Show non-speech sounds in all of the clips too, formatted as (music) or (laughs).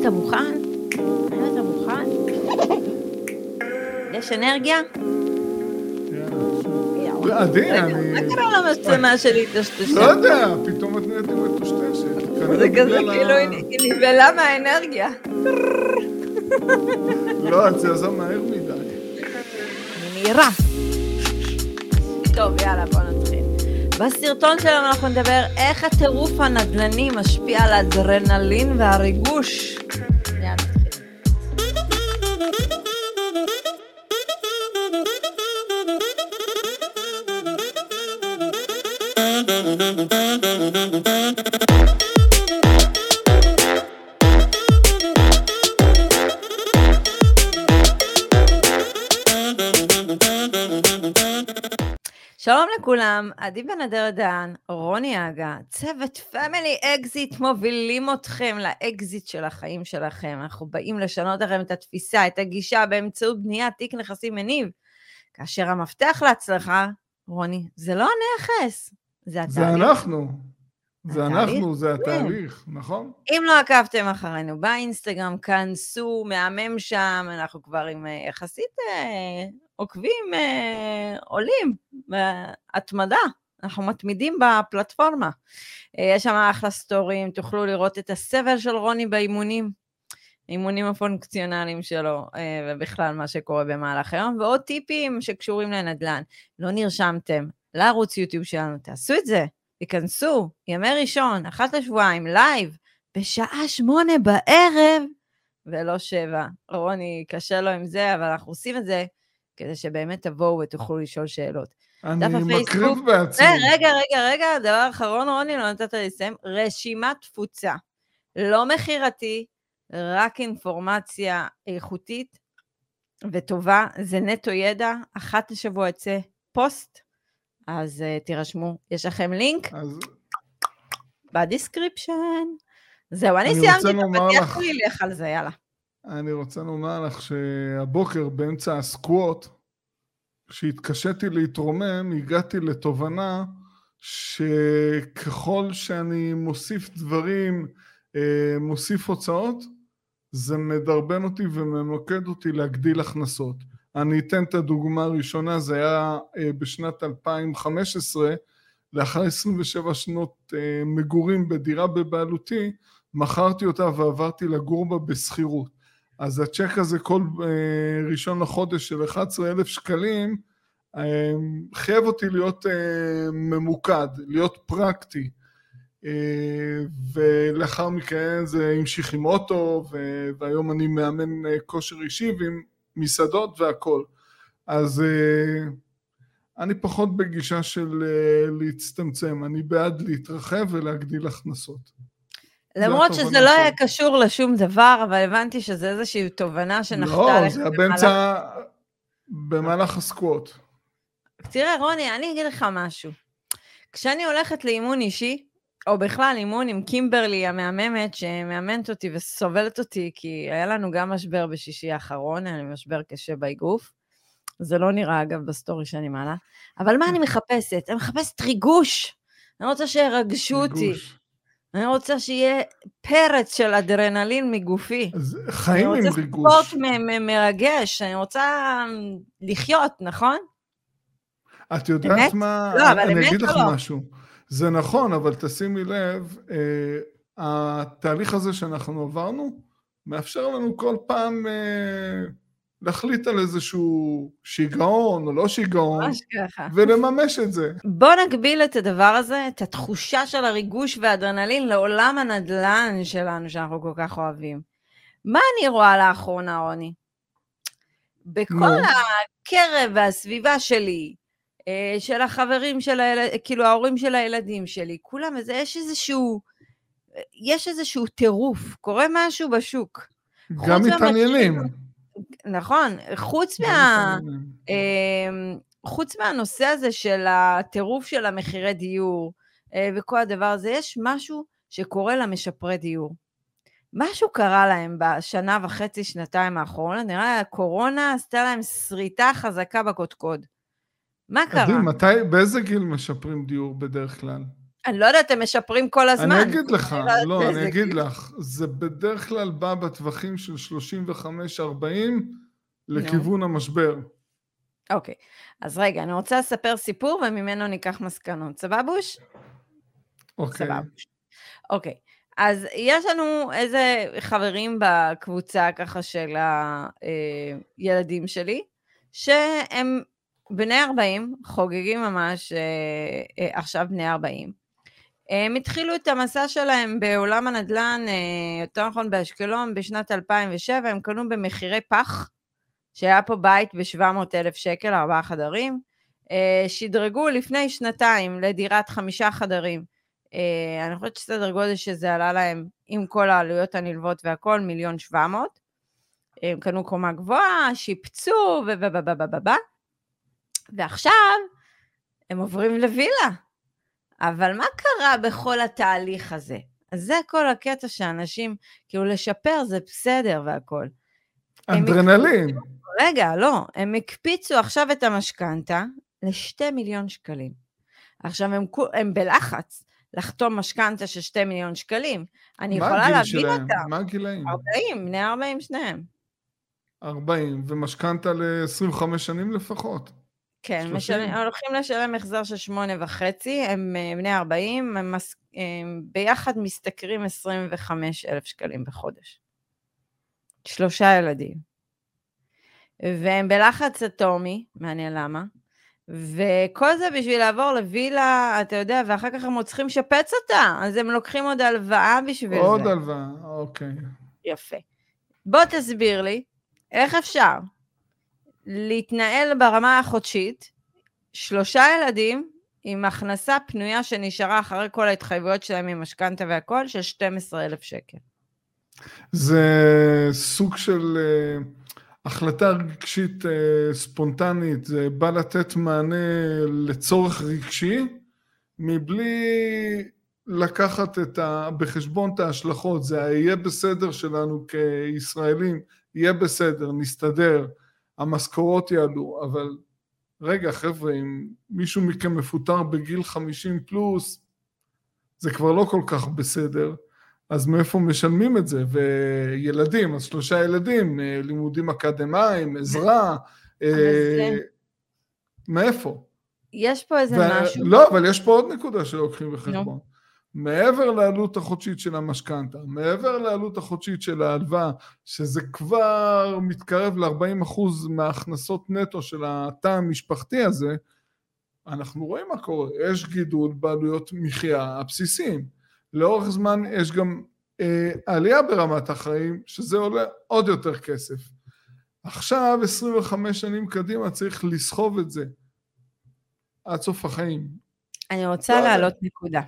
אתה מוכן? האם אתה מוכן? יש אנרגיה? עדי, אני... מה קרה למצלמה שלי טשטשה? לא יודע, פתאום את נהיית מטושטשת. זה כזה כאילו היא נבהלה מהאנרגיה. לא, את זזה מהר מדי. אני מהירה. טוב, יאללה, בוא נתחיל. בסרטון שלנו אנחנו נדבר איך הטירוף הנדל"ני משפיע על האדרנלין והריגוש. שלום לכולם, עדי בן אדר דהן, רוני אגה, צוות פמילי אקזיט מובילים אתכם לאקזיט של החיים שלכם. אנחנו באים לשנות לכם את התפיסה, את הגישה באמצעות בניית תיק נכסים מניב. כאשר המפתח להצלחה, רוני, זה לא הנכס, זה התהליך. זה אנחנו. זה התהליך, אנחנו, זה כן. התהליך, נכון? אם לא עקבתם אחרינו באינסטגרם, כנסו, מהמם שם, אנחנו כבר עם אה, יחסית אה, עוקבים אה, עולים, בהתמדה, אנחנו מתמידים בפלטפורמה. אה, יש שם אחלה סטורים, תוכלו לראות את הסבל של רוני באימונים, האימונים הפונקציונליים שלו, אה, ובכלל מה שקורה במהלך היום, ועוד טיפים שקשורים לנדל"ן. לא נרשמתם לערוץ יוטיוב שלנו, תעשו את זה. תיכנסו, ימי ראשון, אחת לשבועיים, live, בשעה שמונה בערב, ולא שבע. רוני, קשה לו עם זה, אבל אנחנו עושים את זה כדי שבאמת תבואו ותוכלו לשאול שאלות. אני מקריב בעצמי. אה, רגע, רגע, רגע, דבר אחרון, רוני, לא נתת לי לסיים. רשימת תפוצה. לא מכירתי, רק אינפורמציה איכותית וטובה. זה נטו ידע, אחת לשבוע יצא פוסט, אז uh, תירשמו. יש לכם לינק אז ב description. זהו, אני אני סיימתי לך- שלי, לך על זה, יאללה. אני רוצה לומר לך שהבוקר באמצע ה squat, כשהתקשיתי להתרומם, הגעתי לתובנה שככל שאני מוסיף דברים, אה, מוסיף הוצאות, זה מדרבן אותי וממקד אותי להגדיל הכנסות. אני אתן את הדוגמה הראשונה, זה היה אה, בשנת 2015, לאחר 27 שנות אה, מגורים בדירה בבעלותי, מכרתי אותה ועברתי לגור בה בשכירות. אז הצ'ק הזה כל אה, ראשון לחודש של 11,000 שקלים, חייב אותי להיות ממוקד, להיות פרקטי. ולאחר מכן זה המשיך עם אוטו, והיום אני מאמן כושר אישי ועם מסעדות והכול. אז אה, אני פחות בגישה של אה, להצטמצם, אני בעד להתרחב ולהגדיל הכנסות. למרות שזה לא. היה קשור לשום דבר, אבל הבנתי שזה איזושהי תובנה שנחתה לא, עליך זה היה באמצע, במהלך הסקווט. תראה, רוני, אני אגיד לך משהו. כשאני הולכת לאימון אישי, או בכלל אימון עם קימברלי המהממת, שמאמנת אותי וסובלת אותי, כי היה לנו גם משבר בשישי האחרון, היה לי משבר קשה באגרוף. זה לא נראה, אגב, בסטורי שאני מעלה. אבל מה אני (laughs) מחפשת? אני מחפשת ריגוש. אני רוצה שירגשו אותי. ריגוש. אני רוצה שיהיה פרץ של אדרנלין מגופי. חיים עם אני רוצה ריגוש. ספורט מרגש, אני רוצה לחיות, נכון? את יודעת? מה? לא, אבל אני אמת אגיד או לך לא? משהו. זה נכון, אבל תשימי לב, אה, התהליך הזה שאנחנו עברנו, מאפשר לנו כל פעם אה, להחליט על איזשהו שיגעון או לא שיגעון, ממש ככה. ולממש את זה. בוא נגביל את הדבר הזה, את התחושה של הריגוש והאדרנלין לעולם הנדל"ן שלנו, שאנחנו כל כך אוהבים. מה אני רואה לאחרונה, רוני? בכל נו. הקרב והסביבה שלי, של החברים של הילד, כאילו ההורים של הילדים שלי, כולם, איזה, יש איזשהו, יש איזשהו טירוף, קורה משהו בשוק. גם מתעניינים. נכון, חוץ מה... מתעניינים. אמ, חוץ מהנושא הזה של הטירוף של המחירי דיור אה, וכל הדבר הזה, יש משהו שקורה למשפרי דיור. משהו קרה להם בשנה וחצי, שנתיים האחרונות, נראה לי הקורונה עשתה להם שריטה חזקה בקודקוד. מה קרה? עדי, מתי, באיזה גיל משפרים דיור בדרך כלל? אני לא יודעת, הם משפרים כל הזמן. אני אגיד לך, אני לא, יודעת אני אגיד כאילו. לך, זה בדרך כלל בא בטווחים של 35-40 לכיוון המשבר. אוקיי, אז רגע, אני רוצה לספר סיפור וממנו ניקח מסקנות. סבבוש? אוקיי. סבבוש. אוקיי, אז יש לנו איזה חברים בקבוצה ככה של הילדים שלי, שהם בני 40, חוגגים ממש אה, אה, עכשיו בני 40. הם התחילו את המסע שלהם בעולם הנדל"ן, אה, יותר נכון באשקלון, בשנת 2007, הם קנו במחירי פח, שהיה פה בית ב-700,000 שקל, ארבעה חדרים. אה, שדרגו לפני שנתיים לדירת חמישה חדרים. אה, אני חושבת שסדר גודל שזה עלה להם, עם כל העלויות הנלוות והכל, מיליון שבע מאות. הם קנו קומה גבוהה, שיפצו ובבבבבבא. ועכשיו הם עוברים לווילה. אבל מה קרה בכל התהליך הזה? אז זה כל הקטע שאנשים, כאילו לשפר זה בסדר והכל. הם אנדרנלין. רגע, לא, הם הקפיצו עכשיו את המשכנתה לשתי מיליון שקלים. עכשיו, הם, הם בלחץ לחתום משכנתה של שתי מיליון שקלים. אני יכולה להבין שלהם? אותם. מה הגילאים? 40, בני 40 שניהם. 40, ומשכנתה ל-25 שנים לפחות. כן, 30? משלם, הולכים לשלם החזר של שמונה וחצי, הם אה, בני 40, הם, מס, הם ביחד משתכרים 25 אלף שקלים בחודש. שלושה ילדים. והם בלחץ אטומי, מעניין למה, וכל זה בשביל לעבור לווילה, אתה יודע, ואחר כך הם עוד צריכים לשפץ אותה, אז הם לוקחים עוד הלוואה בשביל עוד זה. הלוואה, אוקיי. יפה. בוא תסביר לי, איך אפשר להתנהל ברמה החודשית, שלושה ילדים עם הכנסה פנויה שנשארה אחרי כל ההתחייבויות שלהם עם משכנתה והכל, של 12,000 שקל. זה סוג של אה, החלטה רגשית אה, ספונטנית, זה בא לתת מענה לצורך רגשי, מבלי לקחת את ה, בחשבון את ההשלכות, זה היהיה בסדר שלנו כישראלים, יהיה בסדר, נסתדר, המשכורות יעלו, אבל רגע חבר'ה, אם מישהו מכם מפוטר בגיל 50 פלוס, זה כבר לא כל כך בסדר. אז מאיפה משלמים את זה? וילדים, אז שלושה ילדים, אה, לימודים אקדמיים, עזרה, אה, מאיפה? יש פה איזה ו- משהו. לא, אבל יש פה עוד נקודה שלוקחים בחשבון. מעבר לעלות החודשית של המשכנתה, מעבר לעלות החודשית של ההלוואה, שזה כבר מתקרב ל-40% מההכנסות נטו של התא המשפחתי הזה, אנחנו רואים מה קורה, יש גידול בעלויות מחיה הבסיסיים. לאורך זמן יש גם אה, עלייה ברמת החיים, שזה עולה עוד יותר כסף. עכשיו, 25 שנים קדימה, צריך לסחוב את זה עד סוף החיים. אני רוצה. להעלות נקודה.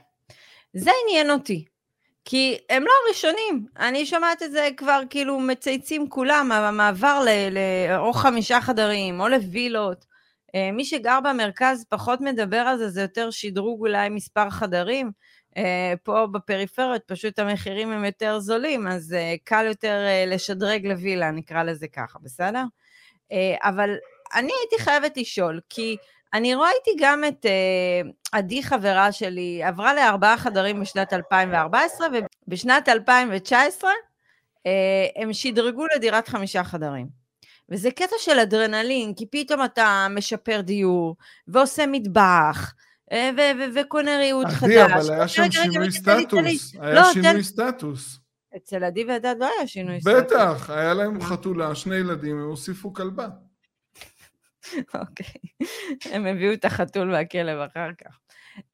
זה עניין אותי, כי הם לא הראשונים. אני שומעת את זה כבר כאילו מצייצים כולם, המעבר ל... ל- או חמישה חדרים, או לווילות. אה, מי שגר במרכז פחות מדבר על זה, זה יותר שדרוג אולי מספר חדרים. אה, פה בפריפריות פשוט המחירים הם יותר זולים, אז אה, קל יותר לשדרג לווילה, נקרא לזה ככה, בסדר? אבל אני הייתי חייבת לשאול, כי אני ראיתי גם את אה, עדי חברה שלי, עברה לארבעה חדרים בשנת 2014, ובשנת 2019 אה, הם שדרגו לדירת חמישה חדרים. וזה קטע של אדרנלין, כי פתאום אתה משפר דיור, ועושה מטבח, אה, וקונה ריהוט חדש. עדי, אבל היה שם רגע, שינוי רגע. סטטוס. היה לא, שינוי סטטוס. אצל עדי ועדד לא היה שינוי סטטוס. בטח, היה להם חתולה, שני ילדים, הם הוסיפו כלבה. (laughs) אוקיי. הם הביאו את החתול והכלב אחר כך.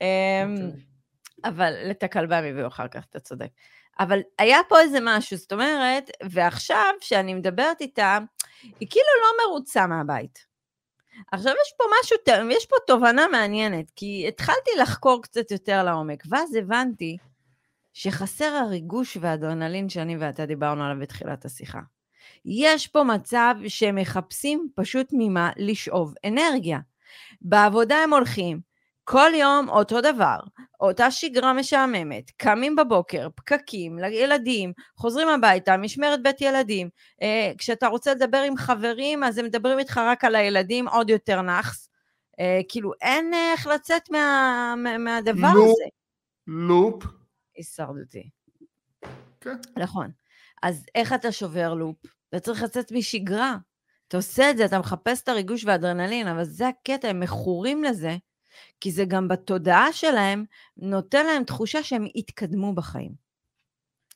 אמ, אוקיי. אבל את הכלבה הם הביאו אחר כך, אתה צודק. אבל היה פה איזה משהו, זאת אומרת, ועכשיו, כשאני מדברת איתה, היא כאילו לא מרוצה מהבית. עכשיו יש פה משהו, יש פה תובנה מעניינת, כי התחלתי לחקור קצת יותר לעומק, ואז הבנתי שחסר הריגוש והאדרנלין שאני ואתה דיברנו עליו בתחילת השיחה. יש פה מצב שהם מחפשים פשוט ממה לשאוב אנרגיה. בעבודה הם הולכים, כל יום אותו דבר, אותה שגרה משעממת, קמים בבוקר, פקקים, לילדים, חוזרים הביתה, משמרת בית ילדים. אה, כשאתה רוצה לדבר עם חברים, אז הם מדברים איתך רק על הילדים, עוד יותר נאחס. אה, כאילו, אין אה, איך לצאת מה, מה, מהדבר נו, הזה. לופ. הישרדותי. כן. נכון. אז איך אתה שובר לופ? אתה צריך לצאת משגרה. אתה עושה את זה, אתה מחפש את הריגוש והאדרנלין, אבל זה הקטע, הם מכורים לזה, כי זה גם בתודעה שלהם נותן להם תחושה שהם התקדמו בחיים.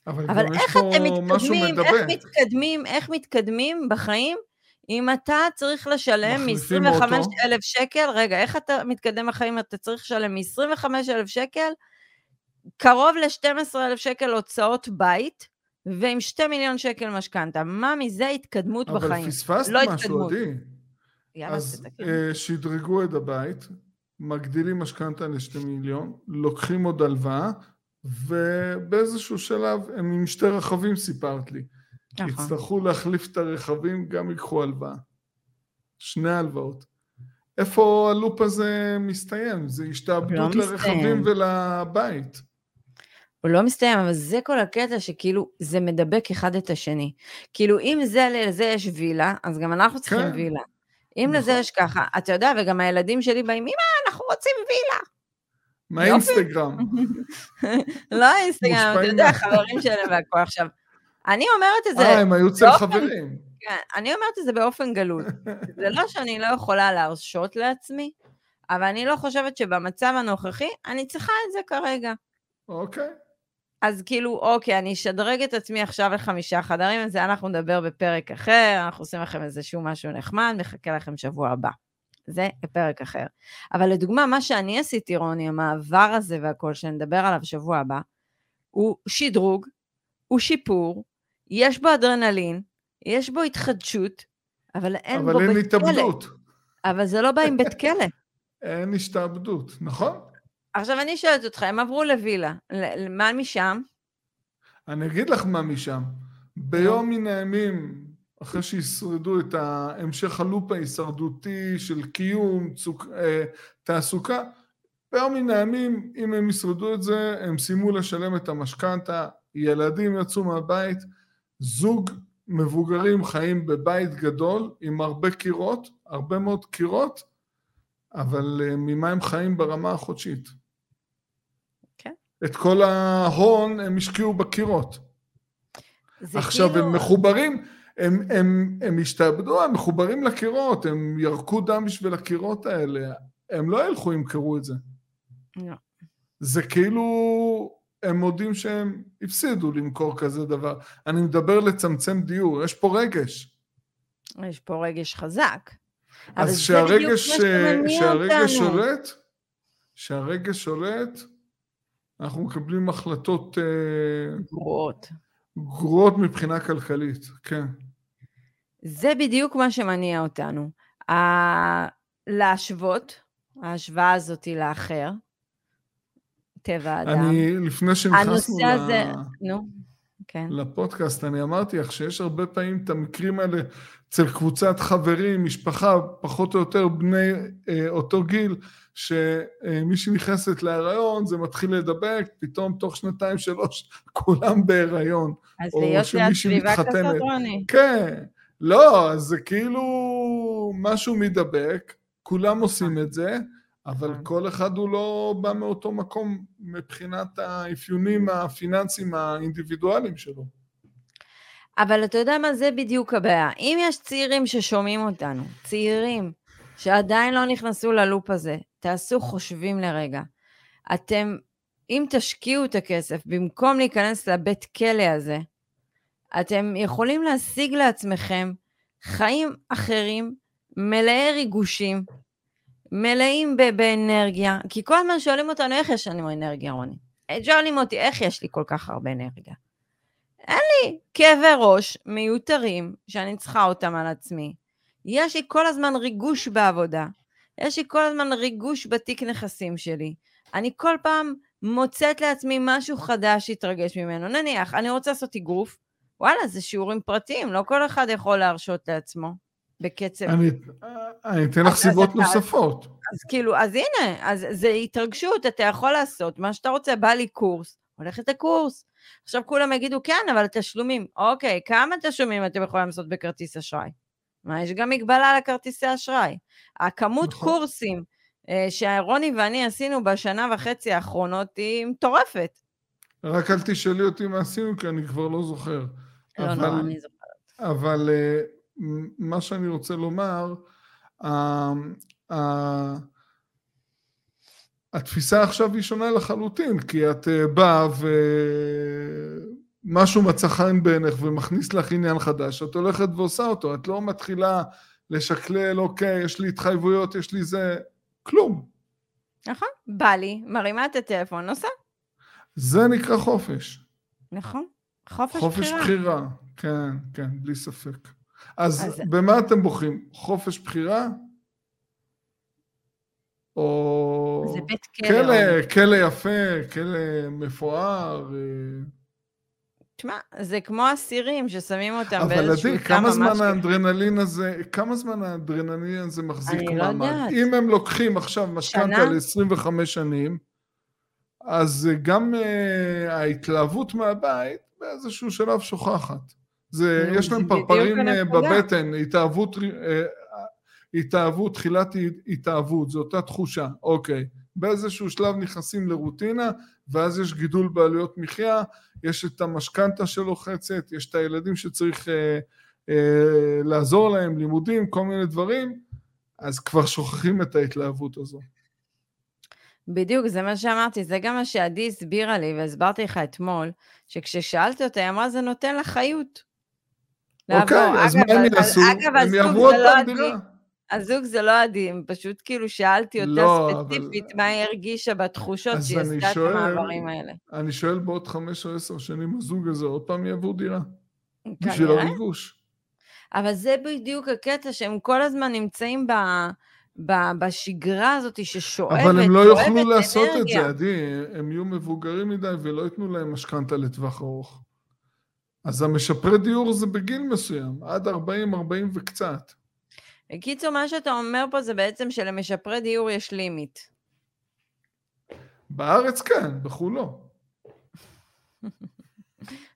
אבל, אבל איך אתם מתקדמים. איך מתקדמים, איך מתקדמים בחיים אם אתה צריך לשלם מחליפים מ-25 אוטו. אלף שקל, רגע, איך אתה מתקדם בחיים? אתה צריך לשלם מ-25 אלף שקל, קרוב ל-12 אלף שקל הוצאות בית, ועם 2 מיליון שקל משכנתה. מה מזה התקדמות אבל בחיים? פספסת לא משהו. עדי. אז. אה, שדרגו את הבית, מגדילים משכנתה לשתי מיליון, לוקחים עוד הלוואה, ובאיזשהו שלב הם עם שתי רכבים, סיפרת לי. נכון. יצטרכו להחליף את הרכבים, גם ייקחו הלוואה. שני הלוואות. איפה הלופ הזה מסתיים? זה השתעבדות לא לרכבים מסתיים. ולבית. הוא לא מסתיים, אבל זה כל הקטע שכאילו זה מדבק אחד את השני. כאילו אם זה לזה יש וילה, אז גם אנחנו צריכים כן. וילה. אם לזה נכון. יש ככה, אתה יודע, וגם הילדים שלי באים, אמא, אנחנו רוצים וילה. מהאינסטגרם. (laughs) לא אינסטגרם, אתה יודע, מה- חברים שלהם והכל. עכשיו, אני אומרת את זה, אה, הם היו אצל חברים. כן, אני אומרת את זה באופן גלוי. זה לא שאני לא יכולה להרשות לעצמי, אבל אני לא חושבת שבמצב הנוכחי אני צריכה את זה כרגע. אוקיי. אז כאילו, אוקיי, אני אשדרג את עצמי עכשיו לחמישה חדרים, על זה אנחנו נדבר בפרק אחר, אנחנו עושים לכם איזשהו משהו נחמד, מחכה לכם שבוע הבא. זה בפרק אחר. אבל לדוגמה, מה שאני עשיתי, רוני, המעבר הזה והכל, שנדבר עליו שבוע הבא, הוא שדרוג, הוא שיפור, יש בו אדרנלין, יש בו התחדשות, אבל אין בו אבל אין בית כלא. התאבדות. אבל זה לא בא עם בית כלא. (laughs) אין השתעבדות, נכון? עכשיו, אני שואלת אותך, הם עברו לווילה, מה משם? אני אגיד לך מה משם. ביום מן הימים, אחרי שישרדו את המשך הלופ ההישרדותי של קיום, צוק, אה, תעסוקה, ביום מן הימים, אם הם ישרדו את זה, הם סיימו לשלם את המשכנתה, ילדים יצאו מהבית, זוג מבוגרים חיים בבית גדול עם הרבה קירות, הרבה מאוד קירות, אבל אה, ממה הם חיים ברמה החודשית? את כל ההון הם השקיעו בקירות. עכשיו כאילו... הם מחוברים, הם, הם, הם השתעבדו, הם מחוברים לקירות, הם ירקו דם בשביל הקירות האלה, הם לא ילכו ימכרו את זה. לא. זה כאילו, הם מודים שהם הפסידו למכור כזה דבר. אני מדבר לצמצם דיור, יש פה רגש. יש פה רגש חזק. אז שהרגש, שהרגש. שולט, שהרגש שולט, אנחנו מקבלים החלטות אה, גרועות. גרועות מבחינה כלכלית, כן. זה בדיוק מה שמניע אותנו. ה... להשוות, ההשוואה הזאת היא לאחר, טבע האדם. אני, לפני שנכנסנו הזה, ל... נו, כן. לפודקאסט, אני אמרתי לך שיש הרבה פעמים את המקרים האלה אצל קבוצת חברים, משפחה, פחות או יותר בני אה, אותו גיל, שמי שנכנסת להיריון, זה מתחיל לדבק, פתאום תוך שנתיים, שלוש, (laughs) כולם בהיריון. אז להיות ליד שמישהי סביבה כזאת. רוני. כן, לא, אז זה כאילו משהו מדבק, כולם עושים את זה, אבל נכון. כל אחד הוא לא בא מאותו מקום מבחינת האפיונים הפיננסיים האינדיבידואליים שלו. אבל אתה יודע מה, זה בדיוק הבעיה. אם יש צעירים ששומעים אותנו, צעירים שעדיין לא נכנסו ללופ הזה, תעשו חושבים לרגע. אתם, אם תשקיעו את הכסף במקום להיכנס לבית כלא הזה, אתם יכולים להשיג לעצמכם חיים אחרים, מלאי ריגושים, מלאים באנרגיה, כי כל הזמן שואלים אותנו איך יש לנו אנרגיה, רוני. שואלים אותי איך יש לי כל כך הרבה אנרגיה. לי כאבי ראש מיותרים שאני צריכה אותם על עצמי. יש לי כל הזמן ריגוש בעבודה. יש לי כל הזמן ריגוש בתיק נכסים שלי. אני כל פעם מוצאת לעצמי משהו חדש להתרגש ממנו. נניח, אני רוצה לעשות אגרוף, וואלה, זה שיעורים פרטיים, לא כל אחד יכול להרשות לעצמו בקצב. אני, אני אתן לך אז- סיבות אז נוספות. אז כאילו, אז הנה, אז זה התרגשות, אתה יכול לעשות מה שאתה רוצה, בא לי קורס, הולכת לקורס. עכשיו כולם יגידו, כן, אבל תשלומים. אוקיי, כמה תשלומים אתם יכולים לעשות בכרטיס אשראי? מה, יש גם מגבלה לכרטיסי אשראי. הכמות נכון. קורסים אה, שרוני ואני עשינו בשנה וחצי האחרונות היא מטורפת. רק אל תשאלי אותי מה עשינו, כי אני כבר לא זוכר. לא אבל- נורא, אני זוכרת. אבל אה, מה שאני רוצה לומר, ה- ה- התפיסה עכשיו היא שונה לחלוטין, כי את אה, באה ומשהו מצא חן בעיניך ומכניס לך עניין חדש, את הולכת ועושה אותו, את לא מתחילה לשקלל, אוקיי, יש לי התחייבויות, יש לי זה, כלום. נכון, בא לי, מרימה את הטלפון, נוסע. זה נקרא חופש. נכון, חופש, חופש בחירה. בחירה, כן, כן, בלי ספק. אז, אז- במה אתם בוחרים? חופש בחירה? או... זה בית כלא. כלא, כלא יפה, כלא מפואר. אה, תשמע, זה כמו אסירים ששמים אותם אבל באיזשהו עדי, תא כמה ממש זמן כיף. האדרנלין הזה, כמה זמן האדרנלין הזה מחזיק אני לא מעמד? יודעת. אם הם לוקחים עכשיו משכנתה שנה? ל-25 שנים, אז גם אה, ההתלהבות מהבית באיזשהו שלב שוכחת. זה, יש להם פרפרים אה. בבטן, התאהבות, אה, התאהבות, תחילת התאהבות, זו אותה תחושה, אוקיי. באיזשהו שלב נכנסים לרוטינה, ואז יש גידול בעלויות מחיה, יש את המשכנתה שלוחצת, יש את הילדים שצריך אה, אה, לעזור להם, לימודים, כל מיני דברים, אז כבר שוכחים את ההתלהבות הזו. בדיוק, זה מה שאמרתי, זה גם מה שעדי הסבירה לי, והסברתי לך אתמול, שכששאלתי אותה, היא אמרה, זה נותן לה חיות. אוקיי, לעבור. אז מה אגב, הם אז- יעשו? אגב, הם יעברו עוד פעם דירה. הזוג זה לא עדי, הם פשוט כאילו שאלתי אותה לא, אבל- ספציפית מה היא הרגישה בתחושות שהיא עשתה את המעברים האלה. אני שואל בעוד חמש או עשר שנים הזוג הזה עוד פעם יעבור דירה. בשביל. הריגוש. אבל זה בדיוק הקטע שהם כל הזמן נמצאים ב, ב, בשגרה הזאת ששואבת, אבל הם לא יוכלו לעשות את אנרגיה. זה, עדי, הם יהיו מבוגרים מדי ולא ייתנו להם משכנתה לטווח ארוך. אז המשפרי דיור זה בגיל מסוים, עד 40, 40 וקצת. בקיצור, מה שאתה אומר פה זה בעצם שלמשפרי דיור יש לימיט. בארץ כן, בחו"ל לא. (laughs)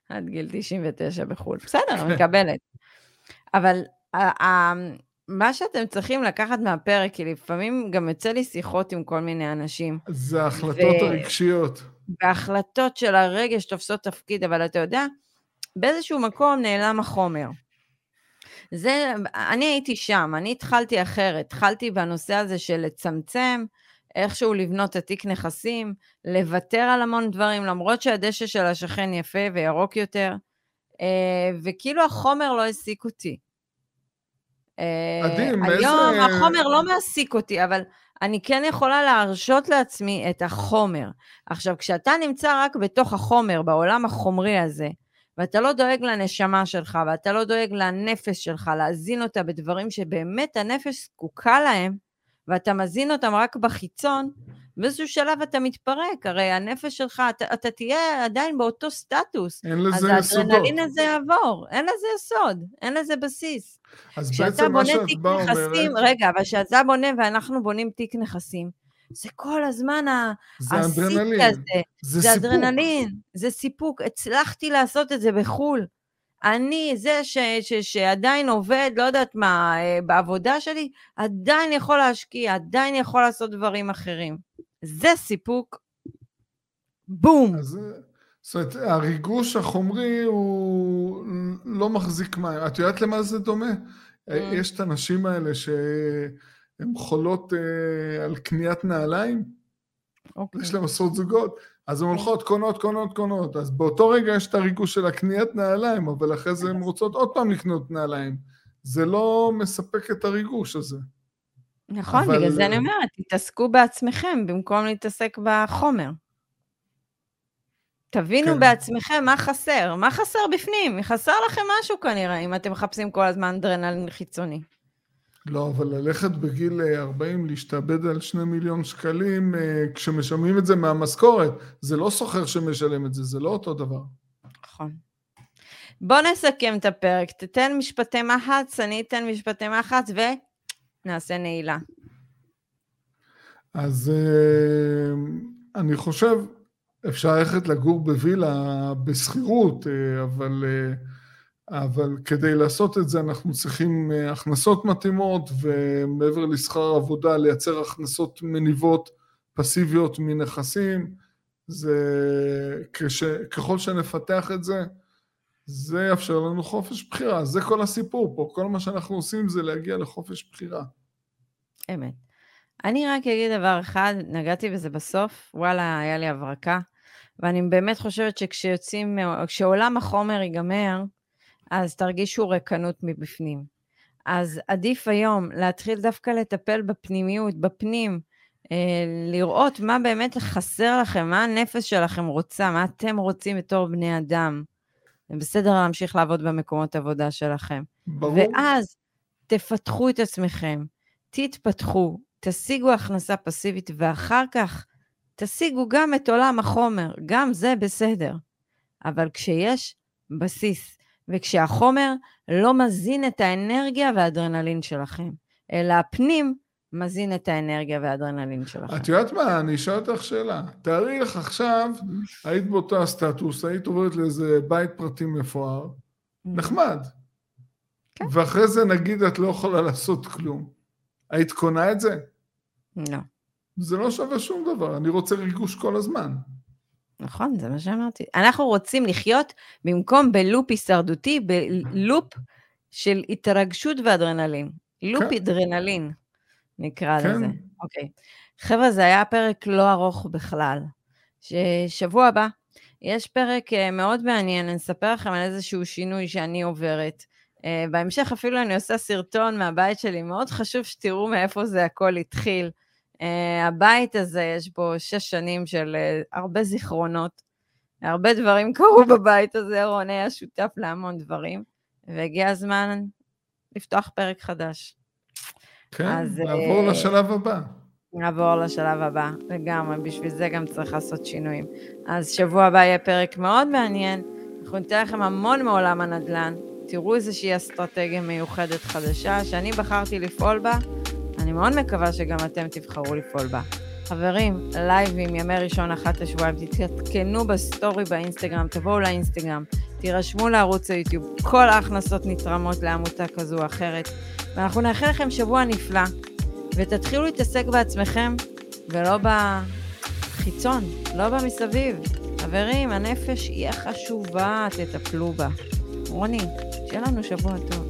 עד גיל 99 בחו"ל. בסדר, אני מקבלת. אבל מה שאתם צריכים לקחת מהפרק, כי לפעמים גם יוצא לי שיחות עם כל מיני אנשים, זה ההחלטות ו- הרגשיות. וההחלטות של הרגש תופסות תפקיד, אבל אתה יודע, באיזשהו מקום נעלם החומר. זה, אני הייתי שם, אני התחלתי אחרת, התחלתי בנושא הזה של לצמצם, איכשהו לבנות את תיק נכסים, לוותר על המון דברים, למרות שהדשא של השכן יפה וירוק יותר, אה, וכאילו החומר לא העסיק אותי. אה, עדי, היום מאיזה- החומר לא מעסיק אותי, אבל אני כן יכולה להרשות לעצמי את החומר. עכשיו, כשאתה נמצא רק בתוך החומר, בעולם החומרי הזה, ואתה לא דואג לנשמה שלך, ואתה לא דואג לנפש שלך, להזין אותה בדברים שבאמת הנפש זקוקה להם, ואתה מזין אותם רק בחיצון, באיזשהו שלב אתה מתפרק, הרי הנפש שלך, אתה, אתה תהיה עדיין באותו סטטוס. אין אז לזה יסודות. האדרנלין הזה יעבור, אין לזה יסוד, אין לזה בסיס. אז בעצם מה שאת באה אומרת, רגע, אבל כשאתה בונה ואנחנו בונים תיק נכסים, זה כל הזמן ה- זה אדרנלין. הזה, זה זה סיפוק. אדרנלין, זה סיפוק. הצלחתי לעשות את זה בחו"ל. אני, זה ש, ש, שעדיין עובד, לא יודעת מה, אה, בעבודה שלי, עדיין יכול להשקיע, עדיין יכול לעשות דברים אחרים. זה סיפוק. בום. אז, זאת אומרת, הריגוש החומרי הוא לא מחזיק מים. את יודעת למה זה דומה? Mm. יש את הנשים האלה שהן חולות אה, על קניית נעליים, אוקיי. יש להן עשרות זוגות, אז הן הולכות, קונות, קונות, קונות. אז באותו רגע יש את הריגוש של הקניית נעליים, אבל אחרי זה הן רוצות עוד פעם לקנות נעליים. זה לא מספק את הריגוש הזה. נכון, אבל- בגלל זה אני אומרת, תתעסקו בעצמכם במקום להתעסק בחומר. תבינו כן. בעצמכם מה חסר, מה חסר בפנים, חסר לכם משהו כנראה, אם אתם מחפשים כל הזמן אדרנלין חיצוני. לא, אבל ללכת בגיל אה, 40, להשתעבד על שני מיליון שקלים, אה, כשמשלמים את זה מהמשכורת, זה לא סוחר שמשלם את זה, זה לא אותו דבר. נכון. בוא נסכם את הפרק, תתן משפטי מחץ, אני אתן משפטי מחץ ונעשה נעילה. אז אה, אני חושב, אפשר ללכת לגור בווילה בשכירות, אה, אבל אה, אבל כדי לעשות את זה אנחנו צריכים אה, הכנסות מתאימות, ומעבר לשכר עבודה לייצר הכנסות מניבות פסיביות מנכסים. זה, כש, ככל שנפתח את זה, זה יאפשר לנו חופש בחירה. זה כל הסיפור פה. כל מה שאנחנו עושים זה להגיע לחופש בחירה. אמת. אני רק אגיד דבר אחד, נגעתי בזה בסוף, וואלה, היה לי הברקה, ואני באמת חושבת שכשיוצאים, כשעולם החומר ייגמר, אז תרגישו ריקנות מבפנים. אז עדיף היום להתחיל דווקא לטפל בפנימיות, בפנים, אה, לראות מה באמת חסר לכם, מה הנפש שלכם רוצה, מה אתם רוצים בתור בני אדם. זה בסדר להמשיך לעבוד במקומות עבודה שלכם. ברור. ואז תפתחו את עצמכם, תתפתחו, תשיגו הכנסה פסיבית, ואחר כך תשיגו גם את עולם החומר, גם זה בסדר. אבל כשיש בסיס, וכשהחומר לא מזין את האנרגיה והאדרנלין שלכם, אלא הפנים מזין את האנרגיה והאדרנלין שלכם. את יודעת מה? אני אשאל אותך שאלה. תארי לך עכשיו, היית באותו הסטטוס, היית עוברת לאיזה בית פרטי מפואר, Mm. נחמד. כן. ואחרי זה נגיד את לא יכולה לעשות כלום. היית קונה את זה? לא. זה לא שווה שום דבר, אני רוצה ריגוש כל הזמן. נכון, זה מה שאמרתי. אנחנו רוצים לחיות במקום בלופ הישרדותי, בלופ של התרגשות ואדרנלין. לופ כן. אדרנלין, נקרא כן. לזה. אוקיי. חבר'ה, זה היה פרק לא ארוך בכלל. ששבוע הבא יש פרק אה, מאוד מעניין, אני אספר לכם על איזשהו שינוי שאני עוברת. אה, בהמשך אפילו אני עושה סרטון מהבית שלי, מאוד חשוב שתראו מאיפה זה הכל התחיל. Uh, הבית הזה, יש בו שש שנים של uh, הרבה זיכרונות. הרבה דברים קרו (laughs) בבית הזה, רון היה שותף להמון דברים, והגיע הזמן לפתוח פרק חדש. כן, אז, נעבור אה, לשלב הבא. נעבור לשלב הבא, לגמרי, בשביל זה גם צריך לעשות שינויים. אז שבוע הבא יהיה פרק מאוד מעניין, אנחנו ניתן לכם המון מעולם הנדל"ן, תראו איזושהי אסטרטגיה מיוחדת חדשה שאני בחרתי לפעול בה, אני מאוד מקווה שגם אתם תבחרו לפעול בה. חברים, לייבים, ימי ראשון אחת לשבועיים, תתעדכנו בסטורי באינסטגרם, תבואו לאינסטגרם, תירשמו לערוץ היוטיוב, כל ההכנסות נתרמות לעמותה כזו או אחרת, ואנחנו נאחל לכם שבוע נפלא, ותתחילו להתעסק בעצמכם, ולא בחיצון, לא במסביב. חברים, הנפש היא החשובה, תטפלו בה. רוני, שיהיה לנו שבוע טוב.